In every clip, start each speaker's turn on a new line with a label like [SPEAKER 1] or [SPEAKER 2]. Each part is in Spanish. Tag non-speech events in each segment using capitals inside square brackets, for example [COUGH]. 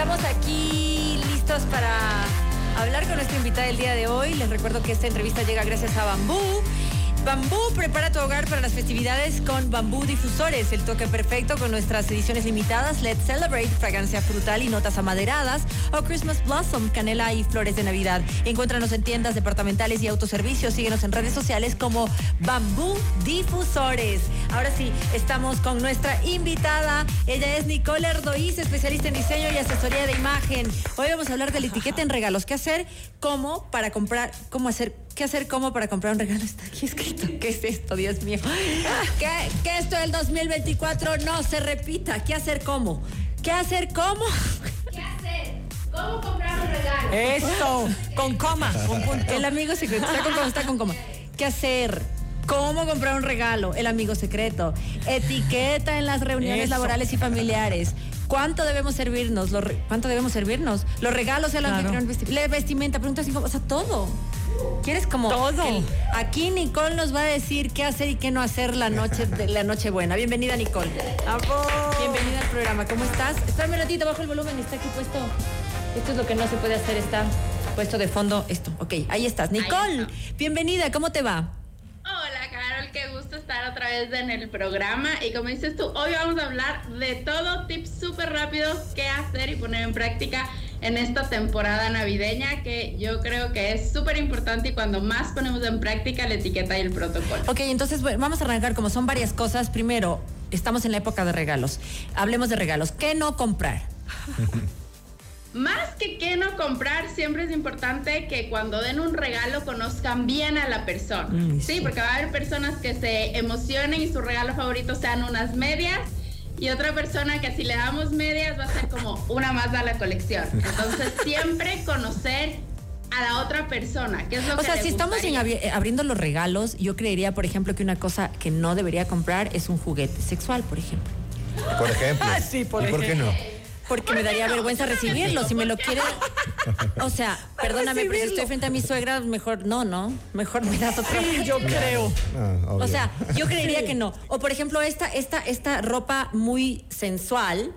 [SPEAKER 1] Estamos aquí listos para hablar con nuestra invitada del día de hoy. Les recuerdo que esta entrevista llega gracias a Bambú. Bambú prepara tu hogar para las festividades con Bambú Difusores, el toque perfecto con nuestras ediciones limitadas Let's Celebrate, fragancia frutal y notas amaderadas o Christmas Blossom, canela y flores de Navidad. Encuéntranos en tiendas departamentales y autoservicios. Síguenos en redes sociales como Bambú Difusores. Ahora sí, estamos con nuestra invitada. Ella es Nicole Erdoiz, especialista en diseño y asesoría de imagen. Hoy vamos a hablar de la etiqueta en regalos. ¿Qué hacer? ¿Cómo para comprar? ¿Cómo hacer? ¿Qué hacer? ¿Cómo para comprar un regalo? Está aquí escrito. ¿Qué es esto, Dios mío? Que, que esto del 2024 no se repita. ¿Qué hacer? ¿Cómo? ¿Qué hacer? ¿Cómo?
[SPEAKER 2] ¿Qué hacer? ¿Cómo comprar un regalo?
[SPEAKER 3] Eso, con coma, con punto.
[SPEAKER 1] El amigo secreto. Está con coma, está con coma. ¿Qué hacer? ¿Cómo comprar un regalo? El amigo secreto. Etiqueta en las reuniones
[SPEAKER 3] Eso.
[SPEAKER 1] laborales y familiares. ¿Cuánto debemos servirnos? ¿Cuánto debemos servirnos? Los regalos, el
[SPEAKER 3] Claro.
[SPEAKER 1] anfitrión, vesti- la vestimenta, preguntas o sea, todo. ¿Quieres como
[SPEAKER 3] Todo.
[SPEAKER 1] el- aquí Nicole nos va a decir qué hacer y qué no hacer la noche de la noche buena. Bienvenida Nicole. Bienvenida al programa. ¿Cómo estás? Espérame un ratito, bajo el volumen, está aquí puesto. Esto es lo que no se puede hacer, está puesto de fondo esto. Ok, ahí estás. Nicole,
[SPEAKER 2] está.
[SPEAKER 1] bienvenida, ¿cómo te va?
[SPEAKER 2] Hola Carol, qué gusto estar otra vez en el programa y como dices tú, hoy vamos a hablar de todo, tips súper rápidos, qué hacer y poner en práctica en esta temporada navideña que yo creo que es súper importante y cuando más ponemos en práctica la etiqueta y el protocolo.
[SPEAKER 1] Ok, entonces bueno, vamos a arrancar como son varias cosas. Primero, estamos en la época de regalos. Hablemos de regalos. ¿Qué no comprar? [LAUGHS]
[SPEAKER 2] Más que qué no comprar, siempre es importante que cuando den un regalo conozcan bien a la persona.
[SPEAKER 3] Mm,
[SPEAKER 2] sí,
[SPEAKER 3] sí.
[SPEAKER 2] porque va a haber personas que se emocionen y su regalo favorito sean unas medias. Y otra persona que si le damos medias va a ser como una más a la colección. [LAUGHS] Entonces siempre conocer a la otra persona, que es lo
[SPEAKER 1] O
[SPEAKER 2] que
[SPEAKER 1] sea,
[SPEAKER 2] le
[SPEAKER 1] si estamos abri- abriendo los regalos, yo creería, por ejemplo, que una cosa que no debería comprar es un juguete sexual, por ejemplo.
[SPEAKER 4] Por ejemplo. [LAUGHS]
[SPEAKER 3] Ah, sí, por
[SPEAKER 4] ¿Y por qué
[SPEAKER 3] ejemplo.
[SPEAKER 4] no?
[SPEAKER 1] Porque me daría vergüenza recibirlo. Si me lo quiere. O sea, perdóname, pero si estoy frente a mi suegra, mejor no, no. Mejor me das otro.
[SPEAKER 3] Sí, yo creo.
[SPEAKER 4] Ah.
[SPEAKER 1] O sea, yo creería que no. O por ejemplo, esta, esta, esta ropa muy sensual.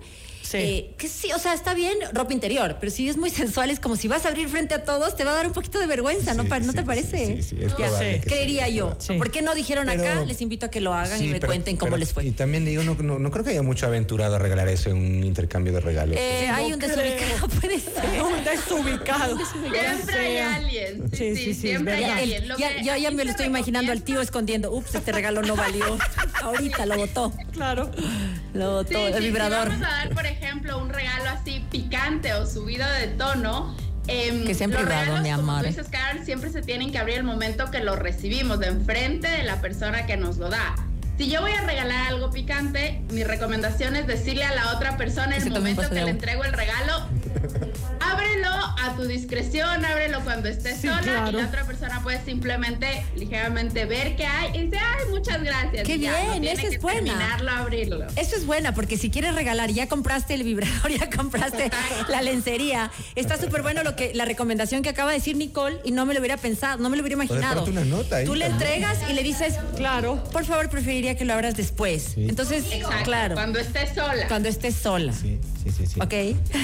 [SPEAKER 3] Sí.
[SPEAKER 1] eh, que sí, o sea, está bien ropa interior, pero si es muy sensual, es como si vas a abrir frente a todos, te va a dar un poquito de vergüenza, ¿no,
[SPEAKER 4] Sí,
[SPEAKER 1] pa- ¿no
[SPEAKER 4] sí,
[SPEAKER 1] te parece?
[SPEAKER 4] Sí, sí, es
[SPEAKER 1] Ya
[SPEAKER 4] probable
[SPEAKER 1] sé.
[SPEAKER 4] que sí.
[SPEAKER 1] Creería yo.
[SPEAKER 3] Sí.
[SPEAKER 1] ¿Por qué no dijeron acá? Les invito a que lo hagan
[SPEAKER 4] Sí,
[SPEAKER 1] y me
[SPEAKER 4] pero-
[SPEAKER 1] cuenten cómo
[SPEAKER 4] pero-
[SPEAKER 1] les fue.
[SPEAKER 4] Y también digo, no, no, no creo que haya mucho aventurado a regalar eso en un intercambio de regalos.
[SPEAKER 1] Eh,
[SPEAKER 3] No
[SPEAKER 1] hay un
[SPEAKER 3] creo.
[SPEAKER 1] desubicado, puede [LAUGHS] ser.
[SPEAKER 3] Un desubicado.
[SPEAKER 2] Siempre hay alguien. Sí,
[SPEAKER 3] Sí,
[SPEAKER 2] sí,
[SPEAKER 3] sí, sí,
[SPEAKER 2] siempre hay alguien. Lo
[SPEAKER 1] ya, me lo estoy imaginando al tío escondiendo. Ups, este regalo no valió. [LAUGHS] Ahorita lo botó.
[SPEAKER 3] Claro.
[SPEAKER 1] Lo botó el vibrador.
[SPEAKER 2] vamos a dar, por ejemplo, un regalo así picante o subido de tono. em,
[SPEAKER 1] Que en
[SPEAKER 2] los
[SPEAKER 1] privado,
[SPEAKER 2] regalos,
[SPEAKER 1] mi
[SPEAKER 2] como
[SPEAKER 1] amor.
[SPEAKER 2] tú dices, siempre se tienen que abrir el momento que lo recibimos, de enfrente de la persona que nos lo da. Si yo voy a regalar algo picante, mi recomendación es decirle a la otra persona el momento que le entrego el regalo, ábrelo a tu discreción, ábrelo cuando estés
[SPEAKER 3] Sí,
[SPEAKER 2] sola y la otra persona puede simplemente ligeramente ver qué hay y dice, ay, muchas gracias.
[SPEAKER 1] Qué
[SPEAKER 2] ya, no
[SPEAKER 1] bien,
[SPEAKER 2] tiene
[SPEAKER 1] esa es buena.
[SPEAKER 2] terminarlo, abrirlo.
[SPEAKER 1] Eso es buena, porque si quieres regalar, ya compraste el vibrador, [LAUGHS] ya compraste la lencería. Está súper bueno lo que la recomendación que acaba de decir Nicole y no me lo hubiera pensado, no me lo hubiera
[SPEAKER 4] Puedes
[SPEAKER 1] imaginado.
[SPEAKER 4] ponerte una nota ahí
[SPEAKER 1] Tú le
[SPEAKER 4] también.
[SPEAKER 1] entregas y le dices,
[SPEAKER 3] Claro.
[SPEAKER 1] por favor, preferiría que lo abras después.
[SPEAKER 4] Sí.
[SPEAKER 1] Entonces,
[SPEAKER 2] Exacto,
[SPEAKER 1] claro,
[SPEAKER 2] Cuando estés sola.
[SPEAKER 1] cuando estés sola.
[SPEAKER 4] Sí, sí, sí. sí.
[SPEAKER 1] ¿Ok?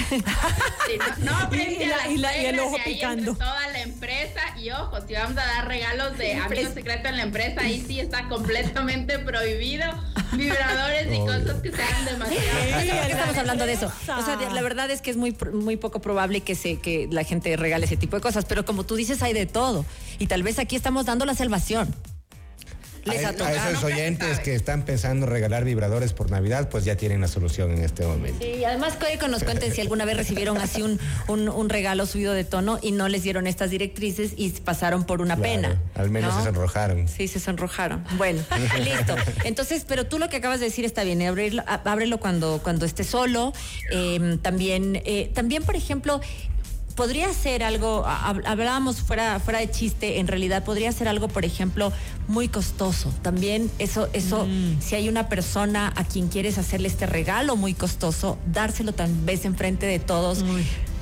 [SPEAKER 2] Sí, [LAUGHS] no, no
[SPEAKER 3] Y- la- y la- y el ojo picando.
[SPEAKER 2] entre toda la empresa y ojo, si vamos a dar regalos de amigos secretos en la empresa, ahí sí está completamente prohibido vibradores y [LAUGHS] cosas que sean demasiado.
[SPEAKER 1] ¿Por qué estamos hablando de eso? O sea, la verdad es que es muy, muy poco probable que, se, que la gente regale ese tipo de cosas, pero como tú dices, hay de todo. Y tal vez aquí estamos dando la salvación. Les
[SPEAKER 4] a,
[SPEAKER 1] ha
[SPEAKER 4] a
[SPEAKER 1] tocado.
[SPEAKER 4] esos oyentes que están pensando regalar vibradores por Navidad, pues ya tienen la solución en este momento.
[SPEAKER 1] Sí, además que nos cuenten si alguna vez recibieron así un, un, un regalo subido de tono y no les dieron estas directrices y pasaron por una
[SPEAKER 4] Claro,
[SPEAKER 1] pena.
[SPEAKER 4] Al menos
[SPEAKER 1] ¿no?
[SPEAKER 4] se sonrojaron.
[SPEAKER 1] Sí, se sonrojaron. Bueno, [LAUGHS] listo. Entonces, pero tú lo que acabas de decir está bien, abrirlo, á- ábrelo cuando, cuando esté solo. Eh, también, eh, también, por ejemplo, podría ser algo, ha- hab- hablábamos fuera, fuera de chiste, en realidad podría ser algo, por ejemplo, muy costoso. También eso, eso, si hay una persona a quien quieres hacerle este regalo muy costoso, dárselo tal vez enfrente de todos.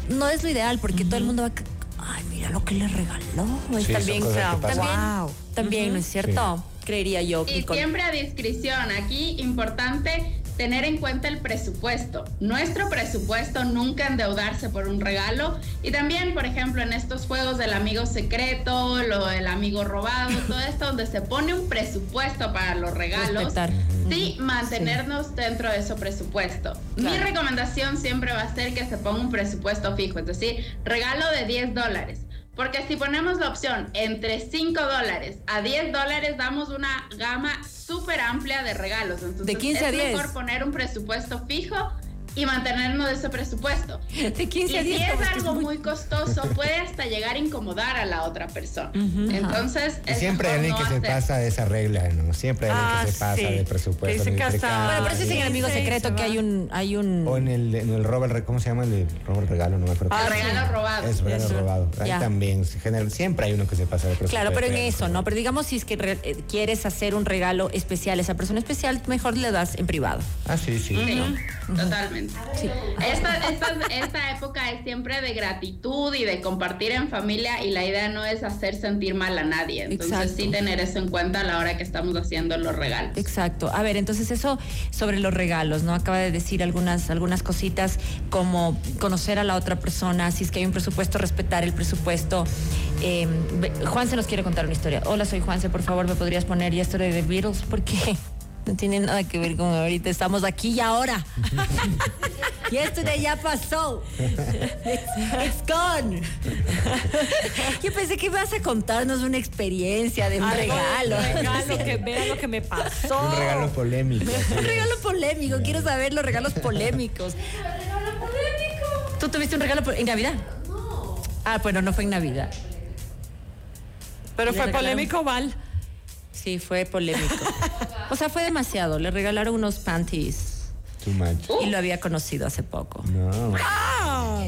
[SPEAKER 1] No es lo ideal porque todo el mundo va a... Ay, mira lo que le regaló. Es
[SPEAKER 4] Sí, son
[SPEAKER 1] también,
[SPEAKER 4] cosas que pasan.
[SPEAKER 1] también,
[SPEAKER 3] Wow.
[SPEAKER 1] también ¿no es cierto? Creería yo.
[SPEAKER 2] Y
[SPEAKER 1] Nicole.
[SPEAKER 2] siempre a discreción. Aquí importante tener en cuenta el presupuesto, nuestro presupuesto, nunca endeudarse por un regalo y también, por ejemplo, en estos juegos del amigo secreto, lo del amigo robado, [LAUGHS] todo esto donde se pone un presupuesto para los regalos,
[SPEAKER 1] Respetar.
[SPEAKER 2] sí mantenernos dentro de ese presupuesto. Mi recomendación siempre va a ser que se ponga un presupuesto fijo, es decir, regalo de 10 dólares. Porque si ponemos la opción entre 5 dólares a 10 dólares, damos una gama súper amplia de regalos. Entonces,
[SPEAKER 1] De 15 a
[SPEAKER 2] es
[SPEAKER 1] 10.
[SPEAKER 2] mejor poner un presupuesto fijo y mantenernos de ese presupuesto. [LAUGHS]
[SPEAKER 1] De 15 a
[SPEAKER 2] Y si
[SPEAKER 1] 10.
[SPEAKER 2] es algo
[SPEAKER 1] muy-
[SPEAKER 2] muy costoso, puede hasta llegar a incomodar a la otra persona. Ences,
[SPEAKER 4] Y
[SPEAKER 2] es
[SPEAKER 4] siempre hay alguien que
[SPEAKER 2] no
[SPEAKER 4] se
[SPEAKER 2] hacer.
[SPEAKER 4] pasa de esa regla, ¿no? Siempre hay alguien
[SPEAKER 3] Ah,
[SPEAKER 4] que se pasa
[SPEAKER 3] sí.
[SPEAKER 4] de presupuesto. El
[SPEAKER 3] hasta-
[SPEAKER 4] mercado.
[SPEAKER 1] Bueno, pero eso es en el amigo
[SPEAKER 3] Sí,
[SPEAKER 1] secreto
[SPEAKER 3] se
[SPEAKER 1] que hay un, hay un.
[SPEAKER 4] O en el, en el robo, el ¿cómo se llama? El robo el regalo, no me acuerdo.
[SPEAKER 1] Ah,
[SPEAKER 2] El
[SPEAKER 1] sí.
[SPEAKER 2] regalo robado.
[SPEAKER 4] Es regalo
[SPEAKER 3] Eso.
[SPEAKER 4] robado. Ahí
[SPEAKER 1] Ya.
[SPEAKER 4] también, se genera- siempre hay uno que se pasa de presupuesto.
[SPEAKER 1] Claro, pero en eso, ¿no? Pero digamos, si es que re- eh, quieres hacer un regalo especial a esa persona especial, mejor le das en privado.
[SPEAKER 4] Ah, sí, sí.
[SPEAKER 2] Sí, totalmente.
[SPEAKER 1] Sí.
[SPEAKER 2] Esta, esta, esta época es siempre de gratitud y de compartir en familia y la idea no es hacer sentir mal a nadie. Entonces
[SPEAKER 1] Exacto.
[SPEAKER 2] sí tener eso en cuenta a la hora que estamos haciendo los regalos.
[SPEAKER 1] Exacto. A ver, entonces eso sobre los regalos, ¿no? Acaba de decir algunas, algunas cositas como conocer a la otra persona, si es que hay un presupuesto, respetar el presupuesto. Eh, Juan se nos quiere contar una historia. Hola, soy Juanse, por favor, ¿me podrías poner Yesterday de The Beatles? Porque no tiene nada que ver con ahorita, estamos aquí y ahora. [LAUGHS] Yesterday ya pasó. It's, it's gone. Yo pensé que ibas a contarnos una experiencia de un
[SPEAKER 3] Algo de
[SPEAKER 1] regalo.
[SPEAKER 3] Un regalo [LAUGHS] que vea lo que me pasó.
[SPEAKER 4] Un regalo polémico.
[SPEAKER 1] Un regalo polémico, quiero saber los regalos polémicos. [LAUGHS] ¿Tú tuviste un regalo en Navidad? No. Ah, bueno, no fue en Navidad.
[SPEAKER 3] Pero fue
[SPEAKER 1] regalaron-
[SPEAKER 3] polémico, Val.
[SPEAKER 1] Sí, fue polémico. O sea, fue demasiado. Le regalaron unos panties
[SPEAKER 4] Too much.
[SPEAKER 1] y lo había conocido hace poco.
[SPEAKER 4] No.
[SPEAKER 3] Ah,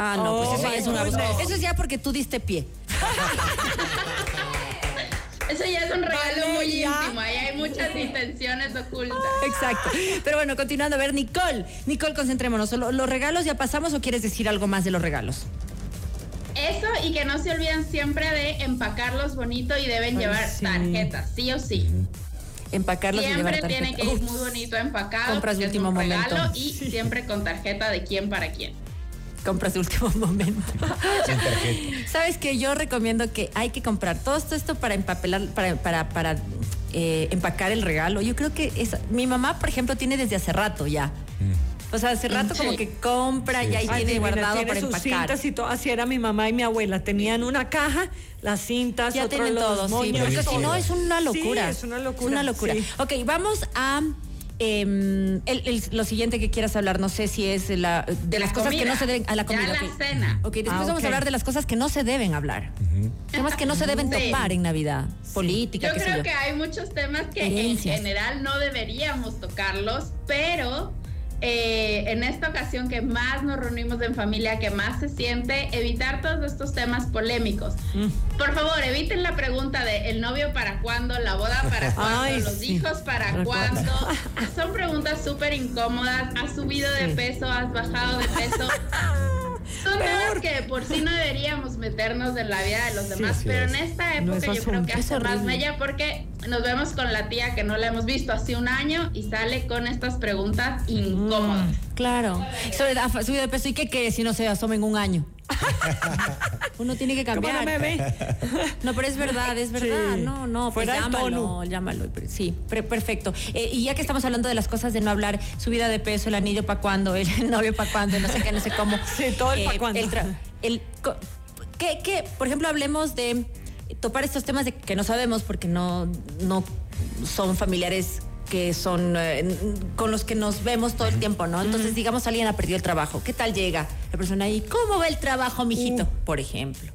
[SPEAKER 1] Ah, no,
[SPEAKER 3] Oh,
[SPEAKER 1] pues eso ya es una
[SPEAKER 3] goodness.
[SPEAKER 1] Eso es ya porque tú diste pie. [LAUGHS]
[SPEAKER 2] Eso ya es un regalo muy íntimo, ahí hay muchas intenciones ocultas.
[SPEAKER 1] Exacto. Pero bueno, continuando, a ver, Nicole. Nicole, concentrémonos. ¿Lo- ¿Los regalos ya pasamos o quieres decir algo más de los regalos?
[SPEAKER 2] Eso y que no se olviden siempre de empacarlos bonito y deben
[SPEAKER 3] Ay,
[SPEAKER 2] llevar
[SPEAKER 3] sí.
[SPEAKER 2] tarjetas, sí o sí.
[SPEAKER 1] Empacarlos y llevar
[SPEAKER 2] Siempre tiene
[SPEAKER 1] tarjeta.
[SPEAKER 2] que ir muy bonito empacado.
[SPEAKER 1] Compras de último
[SPEAKER 2] un
[SPEAKER 1] momento.
[SPEAKER 2] regalo y siempre con tarjeta de quién para quién.
[SPEAKER 1] compras de último momento. [LAUGHS]
[SPEAKER 4] Sin tarjeta.
[SPEAKER 1] Sabes que yo recomiendo que hay que comprar todo esto para empapelar, para, para, para eh, empacar el regalo. Yo creo que es, mi mamá, por ejemplo, tiene desde hace rato ya. O sea, hace rato como
[SPEAKER 2] Sí.
[SPEAKER 1] que compra
[SPEAKER 4] Sí,
[SPEAKER 1] y ahí
[SPEAKER 4] sí.
[SPEAKER 3] Ay,
[SPEAKER 1] tiene guardado
[SPEAKER 3] tiene
[SPEAKER 1] para
[SPEAKER 3] sus
[SPEAKER 1] empacar.
[SPEAKER 3] cintas y todo. Así era mi mamá y mi abuela. Tenían una caja, las cintas,
[SPEAKER 1] Ya
[SPEAKER 3] otro
[SPEAKER 1] tienen
[SPEAKER 3] los
[SPEAKER 1] todo, sí. Porque si no es una locura.
[SPEAKER 3] Sí, es una locura.
[SPEAKER 1] Es una locura.
[SPEAKER 3] sí.
[SPEAKER 1] Ok, vamos a em, el- el- lo siguiente que quieras hablar. No sé si es la, de las
[SPEAKER 2] La
[SPEAKER 1] cosas que no se deben. A la
[SPEAKER 2] Ya
[SPEAKER 1] comida.
[SPEAKER 2] la
[SPEAKER 1] ok.
[SPEAKER 2] cena.
[SPEAKER 1] Ok, después
[SPEAKER 3] Ah,
[SPEAKER 1] vamos a hablar de las cosas que no se deben hablar. Temas que no se deben
[SPEAKER 2] Sí.
[SPEAKER 1] topar en Navidad. Política,
[SPEAKER 2] Yo
[SPEAKER 1] qué sé
[SPEAKER 2] creo
[SPEAKER 1] yo.
[SPEAKER 2] que hay muchos temas que
[SPEAKER 1] Herencias.
[SPEAKER 2] en general no deberíamos tocarlos, pero eh, en esta ocasión que más nos reunimos en familia, que más se siente, evitar todos estos temas polémicos.
[SPEAKER 1] Mm.
[SPEAKER 2] Por favor, eviten la pregunta de el novio para cuándo, la boda para [LAUGHS] cuándo,
[SPEAKER 3] Ay,
[SPEAKER 2] los
[SPEAKER 3] sí.
[SPEAKER 2] hijos para
[SPEAKER 3] ¿Para
[SPEAKER 2] cuándo. [LAUGHS] Son preguntas súper incómodas. ¿Has subido de
[SPEAKER 3] Sí.
[SPEAKER 2] peso? ¿Has bajado de peso? [LAUGHS] Son temas que por sí no deberíamos meternos en la vida de los demás,
[SPEAKER 4] sí
[SPEAKER 2] pero
[SPEAKER 4] es.
[SPEAKER 2] en esta
[SPEAKER 3] No
[SPEAKER 2] época
[SPEAKER 3] es
[SPEAKER 2] yo creo que
[SPEAKER 1] Es
[SPEAKER 2] hace más mella porque nos vemos con la tía que no la hemos visto hace un año y sale con estas preguntas incómodas.
[SPEAKER 1] Claro. Sobre ha subido de peso y qué quiere si no se asoma en un año. [LAUGHS] Uno tiene que
[SPEAKER 3] ¿Cómo
[SPEAKER 1] cambiar.
[SPEAKER 3] no me ve? [LAUGHS]
[SPEAKER 1] No, pero es verdad, es verdad.
[SPEAKER 3] Sí.
[SPEAKER 1] No, no, pues
[SPEAKER 3] Fuera
[SPEAKER 1] llámalo, llámalo. Sí, perfecto. Eh, y ya que estamos hablando de las cosas de no hablar, subida de peso, el anillo para cuándo, el [LAUGHS] novio para cuándo, no sé qué, no sé cómo.
[SPEAKER 3] Sí, todo el pa' cuándo.
[SPEAKER 1] el tra- el ¿qué, qué? por ejemplo, hablemos de topar estos temas de que no sabemos porque no, no son familiares que son eh, con los que nos vemos todo el tiempo, ¿no? Entonces, digamos, alguien ha perdido el trabajo. ¿Qué tal llega la persona ahí? ¿Cómo va el trabajo, mijito?
[SPEAKER 3] Uh.
[SPEAKER 1] Por ejemplo.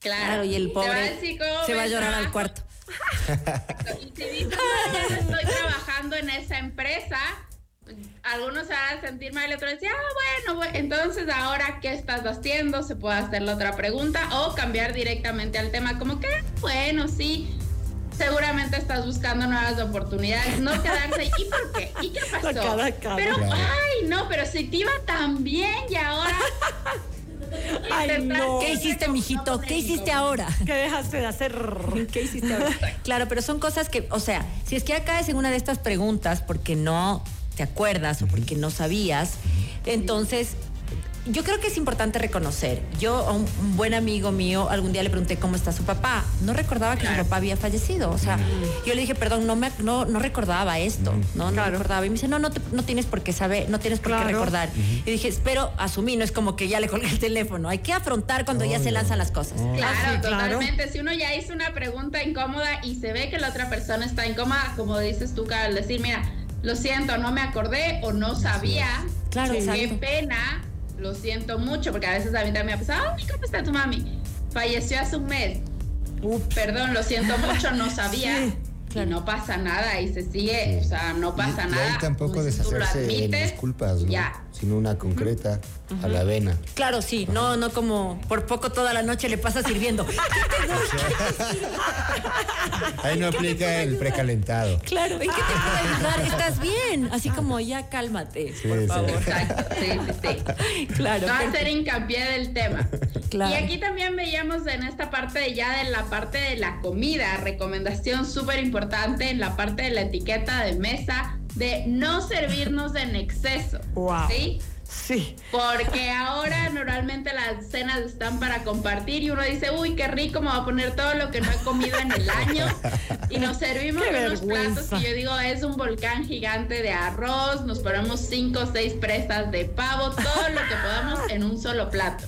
[SPEAKER 2] Claro,
[SPEAKER 1] Claro, y el pobre se va a llorar al cuarto. [LAUGHS]
[SPEAKER 2] Y si dices, "No, ya no estoy trabajando en esa empresa, algunos se van a sentir mal y otros decir, ah, bueno, bu- entonces ahora, ¿qué estás haciendo? Se puede hacer la otra pregunta o cambiar directamente al tema, como que, bueno, sí, seguramente estás buscando nuevas oportunidades, no quedarse ¿y por qué? ¿Y qué [LAUGHS] pasó?
[SPEAKER 3] cara, cara.
[SPEAKER 2] Pero,
[SPEAKER 4] Claro.
[SPEAKER 2] ay, no, pero si te iba tan bien y ahora... [LAUGHS]
[SPEAKER 3] Ay, no.
[SPEAKER 1] ¿Qué hiciste, mijito? ¿Qué hiciste ahora?
[SPEAKER 3] ¿Qué dejaste de hacer? [LAUGHS]
[SPEAKER 1] ¿Qué hiciste ahora? Claro, pero son cosas que, o sea, si es que ya caes en una de estas preguntas porque no te acuerdas o porque no sabías, entonces yo creo que es importante reconocer. Yo a un, un buen amigo mío algún día le pregunté cómo está su papá. No recordaba que su papá había fallecido. O sea, yo le dije, perdón, no me no, no recordaba esto. No, no
[SPEAKER 3] Claro.
[SPEAKER 1] recordaba. Y me dice, no, no, te- no tienes por qué saber, no tienes por qué recordar. Y dije, pero asumí, no es como que ya le colgué el teléfono. Hay que afrontar cuando ya se lanzan las cosas.
[SPEAKER 2] Claro,
[SPEAKER 3] sí, claro.
[SPEAKER 2] totalmente. Si uno ya hizo una pregunta incómoda y se ve que la otra persona está incómoda, como dices tú, al decir, mira, lo siento, no me acordé o no sabía.
[SPEAKER 1] Claro,
[SPEAKER 2] Qué pena, lo siento mucho, porque a veces a mí también me ha pasado, ay, ¿cómo está tu mami? Falleció hace un mes. Perdón, lo siento mucho, no [LAUGHS] sabía.
[SPEAKER 3] Sí,
[SPEAKER 2] Y no pasa nada y se sigue, o sea, no pasa
[SPEAKER 4] y,
[SPEAKER 2] nada.
[SPEAKER 4] Y ahí tampoco deshacerse
[SPEAKER 2] admites,
[SPEAKER 4] disculpas, ¿no?
[SPEAKER 2] Ya.
[SPEAKER 4] Sino una concreta a la vena.
[SPEAKER 1] Claro, sí, no, no como por poco toda la noche le pasa sirviendo. [LAUGHS]
[SPEAKER 4] Ahí no aplica el precalentado.
[SPEAKER 1] Claro, ¿en qué te puedo [LAUGHS] ayudar? ¿Estás bien? Así como ya cálmate,
[SPEAKER 4] Sí,
[SPEAKER 1] por
[SPEAKER 4] sí.
[SPEAKER 1] favor.
[SPEAKER 2] Exacto, [LAUGHS] sí, sí, sí.
[SPEAKER 1] Claro.
[SPEAKER 2] No
[SPEAKER 1] perfecto.
[SPEAKER 2] hacer hincapié del tema.
[SPEAKER 1] Claro.
[SPEAKER 2] Y aquí también veíamos en esta parte de ya de la parte de la comida, recomendación súper importante en la parte de la etiqueta de mesa de no servirnos en exceso.
[SPEAKER 3] Wow.
[SPEAKER 2] ¿Sí?
[SPEAKER 3] Sí.
[SPEAKER 2] Porque ahora normalmente las cenas están para compartir y uno dice, uy, qué rico, me voy a poner todo lo que no he comido en el año. Y nos servimos [LAUGHS]
[SPEAKER 3] Qué
[SPEAKER 2] unos platos que yo digo, es un volcán gigante de arroz, nos ponemos cinco o seis presas de pavo, todo lo que podamos en un solo plato.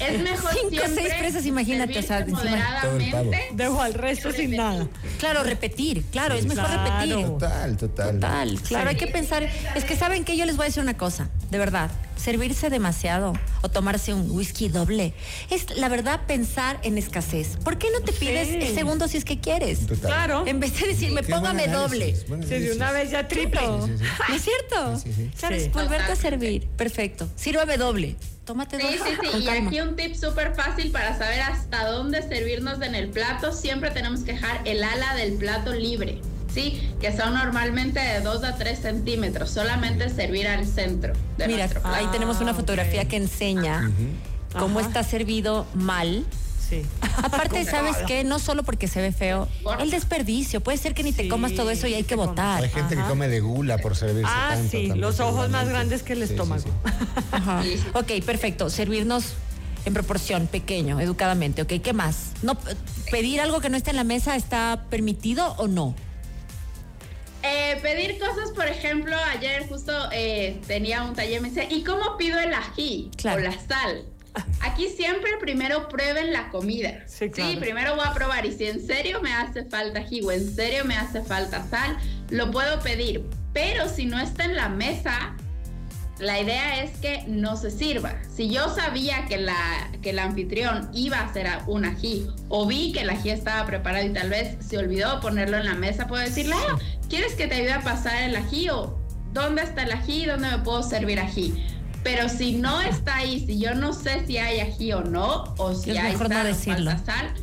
[SPEAKER 2] Es mejor
[SPEAKER 1] Cinco o
[SPEAKER 2] siempre
[SPEAKER 1] seis presas, imagínate, o sea,
[SPEAKER 2] moderadamente.
[SPEAKER 3] Dejo al resto sin nada.
[SPEAKER 1] Claro, repetir, claro, es mejor
[SPEAKER 3] Claro.
[SPEAKER 1] repetir.
[SPEAKER 4] Total, total.
[SPEAKER 1] Total, claro, hay que pensar, es que saben que yo les voy a decir una cosa, de verdad, servirse demasiado o tomarse un whisky doble, es la verdad pensar en escasez. ¿Por qué no te pides
[SPEAKER 3] Sí.
[SPEAKER 1] el segundo si es que quieres?
[SPEAKER 4] Total.
[SPEAKER 3] Claro.
[SPEAKER 1] En vez de decirme, póngame doble.
[SPEAKER 3] Sí, de una vez ya triple.
[SPEAKER 1] Claro.
[SPEAKER 4] Sí, sí, sí. [LAUGHS]
[SPEAKER 1] ¿No es cierto?
[SPEAKER 4] Sí, sí, sí.
[SPEAKER 1] ¿Sabes?
[SPEAKER 3] Sí.
[SPEAKER 1] Volverte a servir. Perfecto. Sírvame doble. Tómate
[SPEAKER 2] Sí,
[SPEAKER 1] dos.
[SPEAKER 2] sí, sí.
[SPEAKER 1] con
[SPEAKER 2] Y
[SPEAKER 1] calma.
[SPEAKER 2] aquí un tip súper fácil para saber hasta dónde servirnos en el plato. Siempre tenemos que dejar el ala del plato libre. Sí, que son normalmente de 2 a 3 centímetros. Solamente servir al centro de
[SPEAKER 1] Mira,
[SPEAKER 2] nuestro plato.
[SPEAKER 1] ahí tenemos una
[SPEAKER 3] Ah,
[SPEAKER 1] fotografía que enseña cómo
[SPEAKER 3] Ajá.
[SPEAKER 1] está servido mal.
[SPEAKER 3] Sí.
[SPEAKER 1] Aparte, ¿sabes qué? No solo porque se ve feo, el desperdicio. Puede ser que ni te comas todo eso y hay que botar.
[SPEAKER 4] Hay gente
[SPEAKER 3] Ajá.
[SPEAKER 4] que come de gula por servirse
[SPEAKER 3] Ah,
[SPEAKER 4] tanto.
[SPEAKER 3] sí, los ojos más grandes que el estómago.
[SPEAKER 4] sí.
[SPEAKER 1] Ajá. Ok, perfecto. Servirnos en proporción, pequeño, educadamente. Ok, ¿qué más? No, ¿Pedir algo que no esté en la mesa está permitido o no?
[SPEAKER 2] Eh, pedir cosas, por ejemplo, ayer justo eh, tenía un taller, me decía, ¿y cómo pido el ají
[SPEAKER 1] Claro.
[SPEAKER 2] o la sal? Aquí siempre primero prueben la comida.
[SPEAKER 3] Sí, claro.
[SPEAKER 2] primero voy a probar y si en serio me hace falta ají o en serio me hace falta sal, lo puedo pedir. Pero si no está en la mesa, la idea es que no se sirva. Si yo sabía que, la, que el anfitrión iba a hacer un ají o vi que el ají estaba preparado y tal vez se olvidó ponerlo en la mesa, puedo decirle, "Ah, ¿quieres que te ayude a pasar el ají o dónde está el ají? ¿Dónde me puedo servir ají? Pero si no está ahí, si yo no sé si hay ají o no, o si
[SPEAKER 1] Es
[SPEAKER 2] hay
[SPEAKER 1] mejor
[SPEAKER 2] sal
[SPEAKER 1] decirlo.
[SPEAKER 2] falta sal,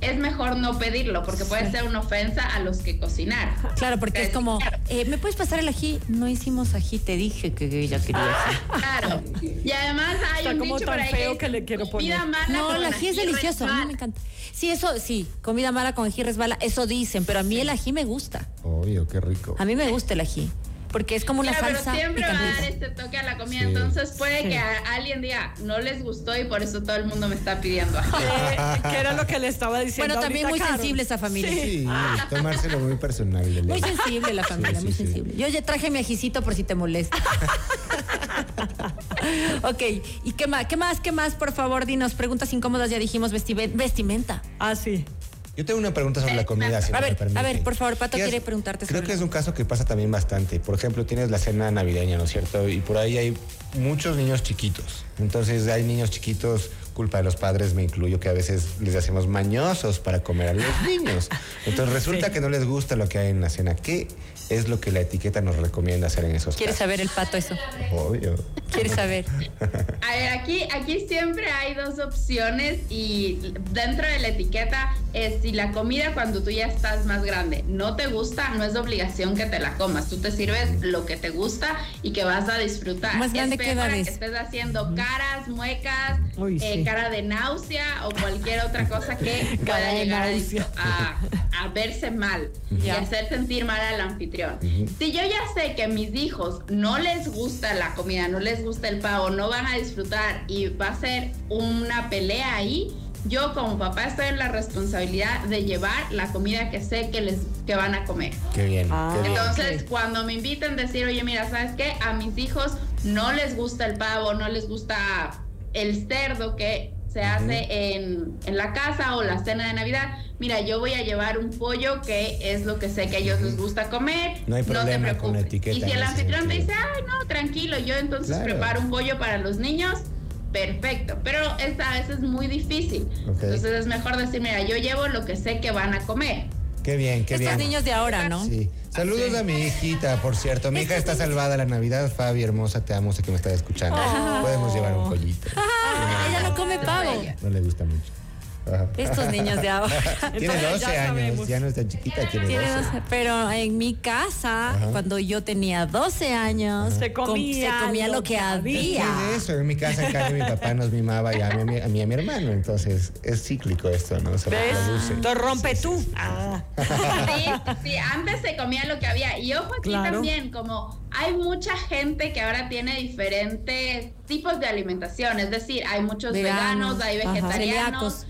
[SPEAKER 2] es mejor no pedirlo porque puede ser una ofensa a los que cocinaron.
[SPEAKER 1] Claro, porque es como, eh, ¿me puedes pasar el ají? No hicimos ají, te dije que ella quería ají. [LAUGHS]
[SPEAKER 2] Claro. Y además hay
[SPEAKER 3] Está
[SPEAKER 2] un
[SPEAKER 3] como
[SPEAKER 2] dicho
[SPEAKER 3] tan
[SPEAKER 2] por ahí
[SPEAKER 3] feo
[SPEAKER 2] que,
[SPEAKER 3] que le quiero
[SPEAKER 2] comida
[SPEAKER 3] poner.
[SPEAKER 2] mala
[SPEAKER 1] No,
[SPEAKER 2] con
[SPEAKER 1] el ají es delicioso, a mí me encanta. Sí, eso sí, comida mala con ají resbala, eso dicen, pero a mí el ají me gusta.
[SPEAKER 4] Obvio, qué rico.
[SPEAKER 1] A mí me gusta el ají, porque es como una
[SPEAKER 2] Claro,
[SPEAKER 1] salsa
[SPEAKER 2] pero siempre va a dar este toque a la comida,
[SPEAKER 4] Sí.
[SPEAKER 2] entonces puede
[SPEAKER 3] Sí.
[SPEAKER 2] que a alguien diga, no les gustó y por eso todo el mundo me está pidiendo. [LAUGHS]
[SPEAKER 3] Eh, que era lo que le estaba diciendo.
[SPEAKER 1] Bueno, también muy sensible esa familia.
[SPEAKER 4] Sí, tomárselo muy personal.
[SPEAKER 1] Muy
[SPEAKER 4] ley.
[SPEAKER 1] sensible la familia,
[SPEAKER 4] Sí,
[SPEAKER 1] muy
[SPEAKER 4] sí, sí.
[SPEAKER 1] sensible. Yo ya traje mi ajicito por si te molesta. [LAUGHS] ok, ¿y qué más? ¿Qué más? ¿Qué más? Por favor, dinos. Preguntas incómodas, ya dijimos vestimen- vestimenta.
[SPEAKER 3] Ah, sí.
[SPEAKER 4] Yo tengo una pregunta sobre la comida. si
[SPEAKER 1] A
[SPEAKER 4] me permite.
[SPEAKER 1] a ver, por favor, Pato
[SPEAKER 4] ¿Qué
[SPEAKER 1] quiere preguntarte
[SPEAKER 4] Creo
[SPEAKER 1] sobre-
[SPEAKER 4] que es un caso que pasa también bastante. Por ejemplo, tienes la cena navideña, ¿no es cierto? Y por ahí hay muchos niños chiquitos. Entonces hay niños chiquitos culpa de los padres, me incluyo, que a veces les hacemos mañosos para comer a los [LAUGHS] niños. Entonces resulta que no les gusta lo que hay en la cena. ¿Qué es lo que la etiqueta nos recomienda hacer en esos
[SPEAKER 1] ¿Quieres
[SPEAKER 4] casos?
[SPEAKER 1] saber el pato eso?
[SPEAKER 4] Obvio.
[SPEAKER 1] ¿Quieres saber? [LAUGHS]
[SPEAKER 2] A ver, aquí, aquí siempre hay dos opciones y dentro de la etiqueta es si la comida cuando tú ya estás más grande no te gusta, no es obligación que te la comas. Tú te sirves lo que te gusta y que vas a disfrutar.
[SPEAKER 1] ¿Más grande
[SPEAKER 2] que estés haciendo caras, muecas,
[SPEAKER 3] Uy,
[SPEAKER 2] eh, cara de náusea o cualquier otra cosa que [LAUGHS] pueda llegar a,
[SPEAKER 3] náusea.
[SPEAKER 2] a- a verse mal y hacer sentir mal al anfitrión. Si yo ya sé que a mis hijos no les gusta la comida, no les gusta el pavo, no van a disfrutar y va a ser una pelea ahí, yo como papá estoy en la responsabilidad de llevar la comida que sé que les que van a comer.
[SPEAKER 4] Qué bien,
[SPEAKER 3] Ah.
[SPEAKER 2] Entonces, cuando me invitan a decir, oye, mira, ¿sabes qué? A mis hijos no les gusta el pavo, no les gusta el cerdo que se hace en, en la casa o la cena de Navidad. Mira, yo voy a llevar un pollo que es lo que sé que a ellos les gusta comer.
[SPEAKER 4] No hay
[SPEAKER 2] te
[SPEAKER 4] problema con la
[SPEAKER 2] preocupes.
[SPEAKER 4] etiqueta
[SPEAKER 2] Y si el anfitrión te dice, ay, no, tranquilo, yo entonces
[SPEAKER 4] Claro.
[SPEAKER 2] preparo un pollo para los niños. Perfecto, pero es a veces muy difícil. Entonces es mejor decir, mira, yo llevo lo que sé que van a comer.
[SPEAKER 4] Qué bien, qué
[SPEAKER 1] Estos
[SPEAKER 4] bien.
[SPEAKER 1] niños de ahora, ¿no?
[SPEAKER 4] Sí. Saludos a mi hijita, por cierto. Mi hija está salvada la Navidad. Fabi, hermosa, te amo, sé que me está escuchando. Podemos llevar un pollito.
[SPEAKER 1] Ah, ella no come pavo.
[SPEAKER 4] No le gusta mucho. Ajá.
[SPEAKER 1] Estos niños de ahora. [LAUGHS]
[SPEAKER 4] Tiene
[SPEAKER 3] Entonces,
[SPEAKER 4] 12
[SPEAKER 3] ya
[SPEAKER 4] años,
[SPEAKER 3] sabemos.
[SPEAKER 4] ya no es tan chiquita, tiene
[SPEAKER 1] Tiene
[SPEAKER 4] 12.
[SPEAKER 1] 12, pero en mi casa,
[SPEAKER 4] Ajá.
[SPEAKER 1] cuando yo tenía 12 años,
[SPEAKER 3] Se
[SPEAKER 1] com-
[SPEAKER 3] comía
[SPEAKER 1] se comía
[SPEAKER 3] lo
[SPEAKER 1] lo que
[SPEAKER 3] que
[SPEAKER 1] había.
[SPEAKER 4] Después de eso, en mi casa, mi papá nos mimaba ya a mí, a mí y a mi hermano. Entonces, es cíclico esto, ¿no? Se
[SPEAKER 3] ¿Ves? Entonces rompe tú. Ah.
[SPEAKER 2] Sí, sí, antes se comía lo que había. Y ojo aquí
[SPEAKER 3] Claro.
[SPEAKER 2] también, como hay mucha gente que ahora tiene diferentes tipos de alimentación. Es decir, hay muchos
[SPEAKER 1] Veganos,
[SPEAKER 2] veganos, hay vegetarianos.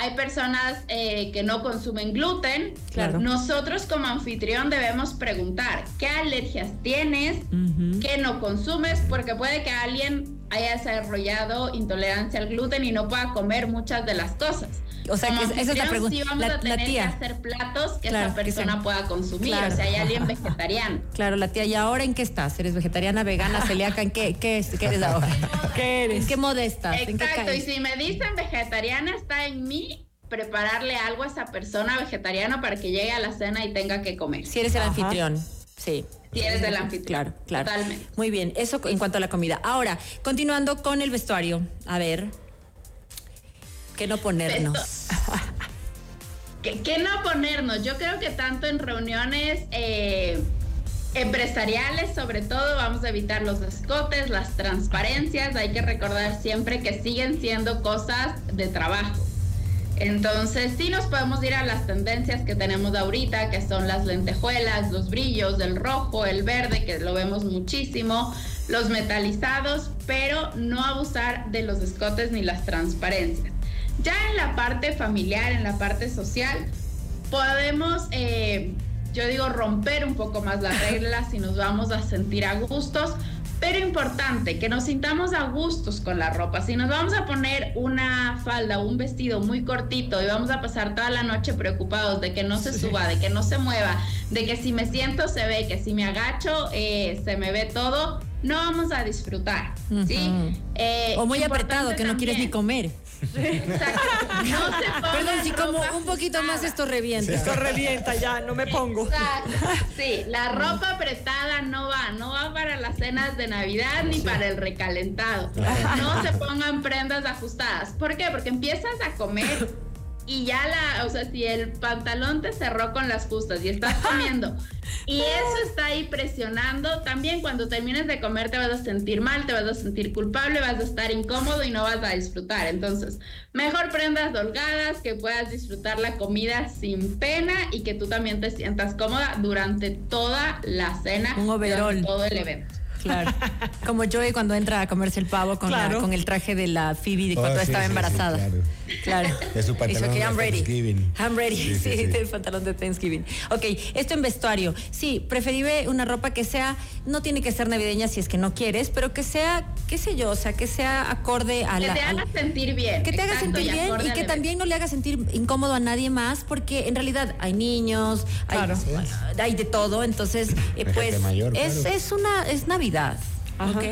[SPEAKER 2] Hay personas eh, que no consumen gluten.
[SPEAKER 1] Claro.
[SPEAKER 2] Nosotros como anfitrión debemos preguntar qué alergias tienes,
[SPEAKER 3] Ujú.
[SPEAKER 2] qué no consumes, porque puede que alguien haya desarrollado intolerancia al gluten y no pueda comer muchas de las cosas.
[SPEAKER 1] O sea,
[SPEAKER 2] Como
[SPEAKER 1] que esa es la pregunta.
[SPEAKER 2] Sí vamos
[SPEAKER 1] La-
[SPEAKER 2] a
[SPEAKER 1] la
[SPEAKER 2] tener
[SPEAKER 1] tía.
[SPEAKER 2] que hacer platos que
[SPEAKER 1] Claro,
[SPEAKER 2] esa
[SPEAKER 1] que
[SPEAKER 2] persona
[SPEAKER 1] sean-
[SPEAKER 2] pueda consumir.
[SPEAKER 1] Claro.
[SPEAKER 2] O sea, hay alguien [LAUGHS] vegetariano.
[SPEAKER 1] Claro, la tía, ¿y ahora en qué estás? ¿Eres vegetariana, vegana, celíaca? ¿En qué, qué, es- qué eres ahora? [LAUGHS]
[SPEAKER 3] ¿Qué
[SPEAKER 1] ¿En
[SPEAKER 3] eres?
[SPEAKER 1] qué moda estás? ¿En qué
[SPEAKER 2] Exacto, y si me dicen vegetariana, está en mí prepararle algo a esa persona vegetariana para que llegue a la cena y tenga que comer.
[SPEAKER 1] Si eres el
[SPEAKER 3] Ajá.
[SPEAKER 1] anfitrión. Sí.
[SPEAKER 2] Si eres el anfitrión.
[SPEAKER 1] Claro, claro.
[SPEAKER 2] Totalmente.
[SPEAKER 1] Muy bien, eso en cuanto a la comida. Ahora, continuando con el vestuario. A ver. ¿Qué no ponernos? [LAUGHS]
[SPEAKER 2] ¿Qué, qué no ponernos? Yo creo que tanto en reuniones eh, empresariales, sobre todo, vamos a evitar los escotes, las transparencias. Hay que recordar siempre que siguen siendo cosas de trabajo. Entonces, sí nos podemos ir a las tendencias que tenemos ahorita, que son las lentejuelas, los brillos, el rojo, el verde, que lo vemos muchísimo, los metalizados, pero no abusar de los escotes ni las transparencias. Ya en la parte familiar, en la parte social, podemos, eh, yo digo, romper un poco más las reglas y nos vamos a sentir a gustos, pero importante, que nos sintamos a gustos con la ropa. Si nos vamos a poner una falda o un vestido muy cortito y vamos a pasar toda la noche preocupados de que no se suba, de que no se mueva, de que si me siento se ve, que si me agacho eh, se me ve todo, no vamos a disfrutar. Eh,
[SPEAKER 1] O muy apretado, que no quieres ni comer.
[SPEAKER 2] Exacto. No se pongan
[SPEAKER 1] Perdón, si como un poquito más esto revienta.
[SPEAKER 3] Esto revienta ya, no me pongo.
[SPEAKER 2] Exacto. Sí, la ropa apretada no va, no va para las cenas de Navidad ni para el recalentado. No se pongan prendas ajustadas. ¿Por qué? Porque empiezas a comer y ya la, o sea, si el pantalón te cerró con las justas y estás comiendo y eso está ahí presionando, también cuando termines de comer te vas a sentir mal, te vas a sentir culpable, vas a estar incómodo y no vas a disfrutar. Entonces, mejor prendas holgadas, que puedas disfrutar la comida sin pena y que tú también te sientas cómoda durante toda la cena,
[SPEAKER 1] Un
[SPEAKER 2] durante todo el evento.
[SPEAKER 1] Claro. [LAUGHS] Como Joey cuando entra a comerse el pavo con, la- con el traje de la Phoebe de
[SPEAKER 4] Oh,
[SPEAKER 1] cuando
[SPEAKER 4] sí,
[SPEAKER 1] estaba
[SPEAKER 4] sí, sí,
[SPEAKER 1] embarazada.
[SPEAKER 4] claro.
[SPEAKER 1] Claro.
[SPEAKER 4] De su pantalón
[SPEAKER 1] que
[SPEAKER 4] de
[SPEAKER 1] I'm ready.
[SPEAKER 4] Thanksgiving.
[SPEAKER 1] I'm ready. Sí,
[SPEAKER 4] Sí, sí, sí.
[SPEAKER 1] del pantalón de Thanksgiving. Ok, esto en vestuario. Sí, preferible una ropa que sea, no tiene que ser navideña si es que no quieres, pero que sea, qué sé yo, o sea, que sea acorde a
[SPEAKER 2] Que
[SPEAKER 1] la.
[SPEAKER 2] te
[SPEAKER 1] al-
[SPEAKER 2] haga sentir bien.
[SPEAKER 1] que te haga sentir bien y que también no le haga sentir incómodo a nadie más, porque en realidad hay niños, hay,
[SPEAKER 3] Claro.
[SPEAKER 1] hay de todo, entonces, eh, pues
[SPEAKER 4] mayor,
[SPEAKER 1] es,
[SPEAKER 4] claro.
[SPEAKER 1] es una, es Navidad.
[SPEAKER 3] Ajá.
[SPEAKER 1] ¿Ok?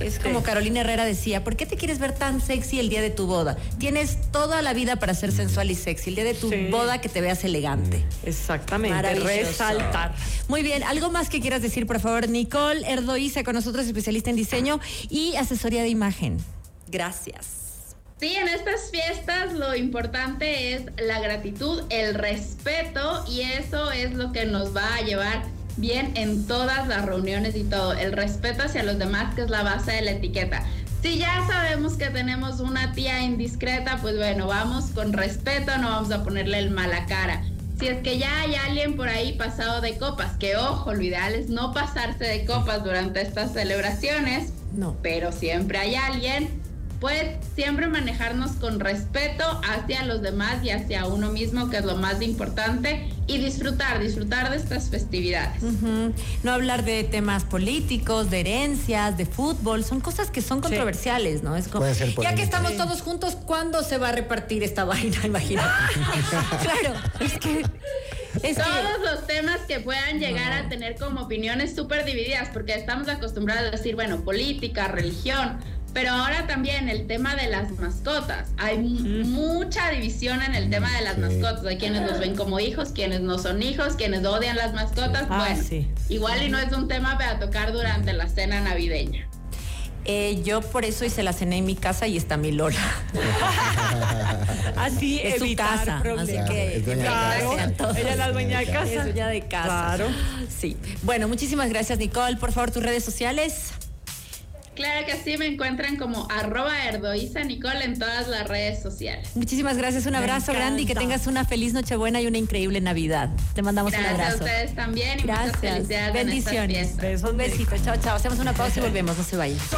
[SPEAKER 1] Es como Carolina Herrera decía, ¿por qué te quieres ver tan sexy el día de tu boda? Tienes toda la vida para ser sensual y sexy. El día de tu
[SPEAKER 3] Sí.
[SPEAKER 1] boda que te veas elegante.
[SPEAKER 3] Exactamente.
[SPEAKER 1] Maravilloso.
[SPEAKER 3] Resaltar.
[SPEAKER 1] Muy bien, algo más que quieras decir, por favor, Nicole Erdoiza con nosotros, especialista en diseño y asesoría de imagen. Gracias.
[SPEAKER 2] Sí, en estas fiestas lo importante es la gratitud, el respeto y eso es lo que nos va a llevar bien en todas las reuniones y todo. El respeto hacia los demás, que es la base de la etiqueta. Si ya sabemos que tenemos una tía indiscreta, pues bueno, vamos con respeto, no vamos a ponerle el mala cara. Si es que ya hay alguien por ahí pasado de copas, que ojo, lo ideal es no pasarse de copas durante estas celebraciones,
[SPEAKER 1] No.
[SPEAKER 2] pero siempre hay alguien, pues siempre manejarnos con respeto hacia los demás y hacia uno mismo, que es lo más importante, y disfrutar, disfrutar de estas festividades.
[SPEAKER 1] No hablar de temas políticos, de herencias, de fútbol, son cosas que son controversiales, ¿no? Es como,
[SPEAKER 4] Puede ser
[SPEAKER 1] ya que estamos todos juntos, ¿cuándo se va a repartir esta [LAUGHS] vaina? Imagínate. [LAUGHS] claro, es que es que
[SPEAKER 2] Todos los temas que puedan llegar a tener como opiniones súper divididas, porque estamos acostumbrados a decir, bueno, política, religión, pero ahora también el tema de las mascotas. Hay mu- mucha división en el tema de las
[SPEAKER 4] Sí.
[SPEAKER 2] mascotas. Hay quienes los ven como hijos, quienes no son hijos, quienes odian las mascotas.
[SPEAKER 3] Ah,
[SPEAKER 2] bueno,
[SPEAKER 3] sí.
[SPEAKER 2] igual y no es un tema para tocar durante la cena navideña.
[SPEAKER 1] eh, yo por eso hice la cena en mi casa y está mi Lola. [LAUGHS]
[SPEAKER 3] Así
[SPEAKER 1] Es su
[SPEAKER 3] evitar
[SPEAKER 1] casa, así que
[SPEAKER 3] Claro, ella es la dueña de casa.
[SPEAKER 1] Es dueña de casa.
[SPEAKER 3] Claro.
[SPEAKER 1] Sí. Bueno, muchísimas gracias, Nicole. Por favor, tus redes sociales.
[SPEAKER 2] Claro que sí, me encuentran como arroba erdoiza Nicole en todas las redes sociales.
[SPEAKER 1] Muchísimas gracias, un abrazo grande y que tengas una feliz Nochebuena y una increíble Navidad. Te mandamos un
[SPEAKER 2] Gracias a
[SPEAKER 1] abrazo.
[SPEAKER 2] ustedes también y muchas
[SPEAKER 1] Gracias.
[SPEAKER 2] felicidades en estas
[SPEAKER 1] Bendiciones.
[SPEAKER 3] Besos,
[SPEAKER 1] Un besito. Chao, chao. Hacemos una pausa y volvemos. No se vayan.